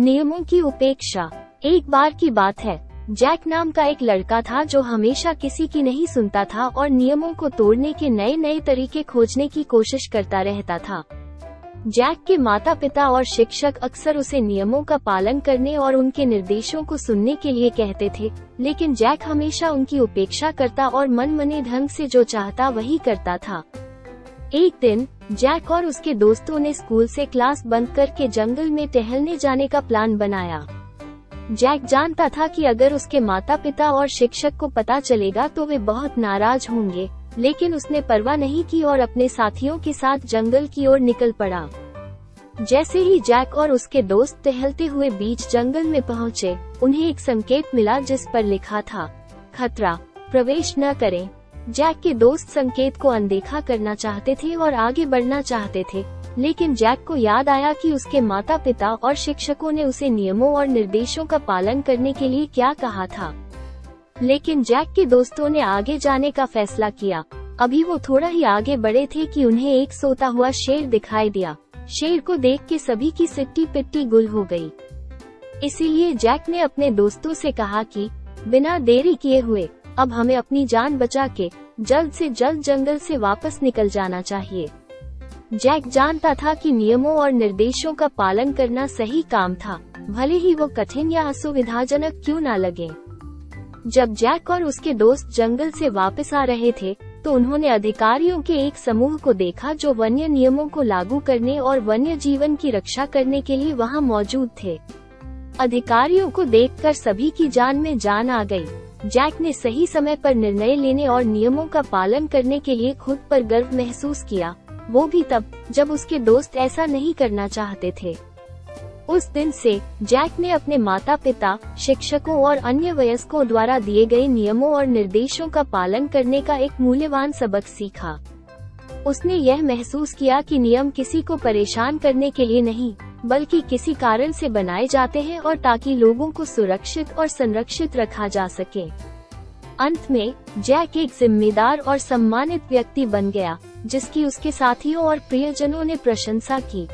नियमों की उपेक्षा। एक बार की बात है। जैक नाम का एक लड़का था जो हमेशा किसी की नहीं सुनता था और नियमों को तोड़ने के नए नए तरीके खोजने की कोशिश करता रहता था। जैक के माता पिता और शिक्षक अक्सर उसे नियमों का पालन करने और उनके निर्देशों को सुनने के लिए कहते थे, लेकिन जैक हमेशा उनकी उपेक्षा करता और मन मने ढंग से जो चाहता वही करता था। एक दिन जैक और उसके दोस्तों ने स्कूल से क्लास बंद करके जंगल में टहलने जाने का प्लान बनाया। जैक जानता था कि अगर उसके माता पिता और शिक्षक को पता चलेगा तो वे बहुत नाराज़ होंगे लेकिन उसने परवाह नहीं की और अपने साथियों के साथ जंगल की ओर निकल पड़ा। जैसे ही जैक और उसके दोस्त टहलते हुए बीच जंगल में पहुँचे, उन्हें एक संकेत मिला जिस पर लिखा था खतरा प्रवेश न करें। जैक के दोस्त संकेत को अनदेखा करना चाहते थे और आगे बढ़ना चाहते थे, लेकिन जैक को याद आया कि उसके माता पिता और शिक्षकों ने उसे नियमों और निर्देशों का पालन करने के लिए क्या कहा था। लेकिन जैक के दोस्तों ने आगे जाने का फैसला किया। अभी वो थोड़ा ही आगे बढ़े थे कि उन्हें एक सोता हुआ शेर दिखाई दिया। शेर को देख के सभी की सिट्टी पिट्टी गुल हो गई। इसीलिए जैक ने अपने दोस्तों से कहा कि, बिना देरी किए हुए अब हमें अपनी जान बचा के जल्द से जल्द जंगल से वापस निकल जाना चाहिए। जैक जानता था कि नियमों और निर्देशों का पालन करना सही काम था, भले ही वो कठिन या असुविधाजनक क्यों न लगे। जब जैक और उसके दोस्त जंगल से वापस आ रहे थे तो उन्होंने अधिकारियों के एक समूह को देखा जो वन्य नियमों को लागू करने और वन्य जीवन की रक्षा करने के लिए वहाँ मौजूद थे। अधिकारियों को देखकर सभी की जान में जान आ गई। जैक ने सही समय पर निर्णय लेने और नियमों का पालन करने के लिए खुद पर गर्व महसूस किया। वो भी तब, जब उसके दोस्त ऐसा नहीं करना चाहते थे। उस दिन से, जैक ने अपने माता पिता शिक्षकों और अन्य वयस्कों द्वारा दिए गए नियमों और निर्देशों का पालन करने का एक मूल्यवान सबक सीखा। उसने यह महसूस किया कि नियम किसी को परेशान करने के लिए नहीं बल्कि किसी कारण से बनाए जाते हैं और ताकि लोगों को सुरक्षित और संरक्षित रखा जा सके। अंत में, जैक एक जिम्मेदार और सम्मानित व्यक्ति बन गया, जिसकी उसके साथियों और प्रियजनों ने प्रशंसा की।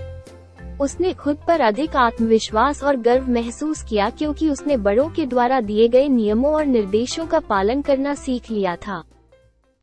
उसने खुद पर अधिक आत्मविश्वास और गर्व महसूस किया क्योंकि उसने बड़ों के द्वारा दिए गए नियमों और निर्देशों का पालन करना सीख लिया था।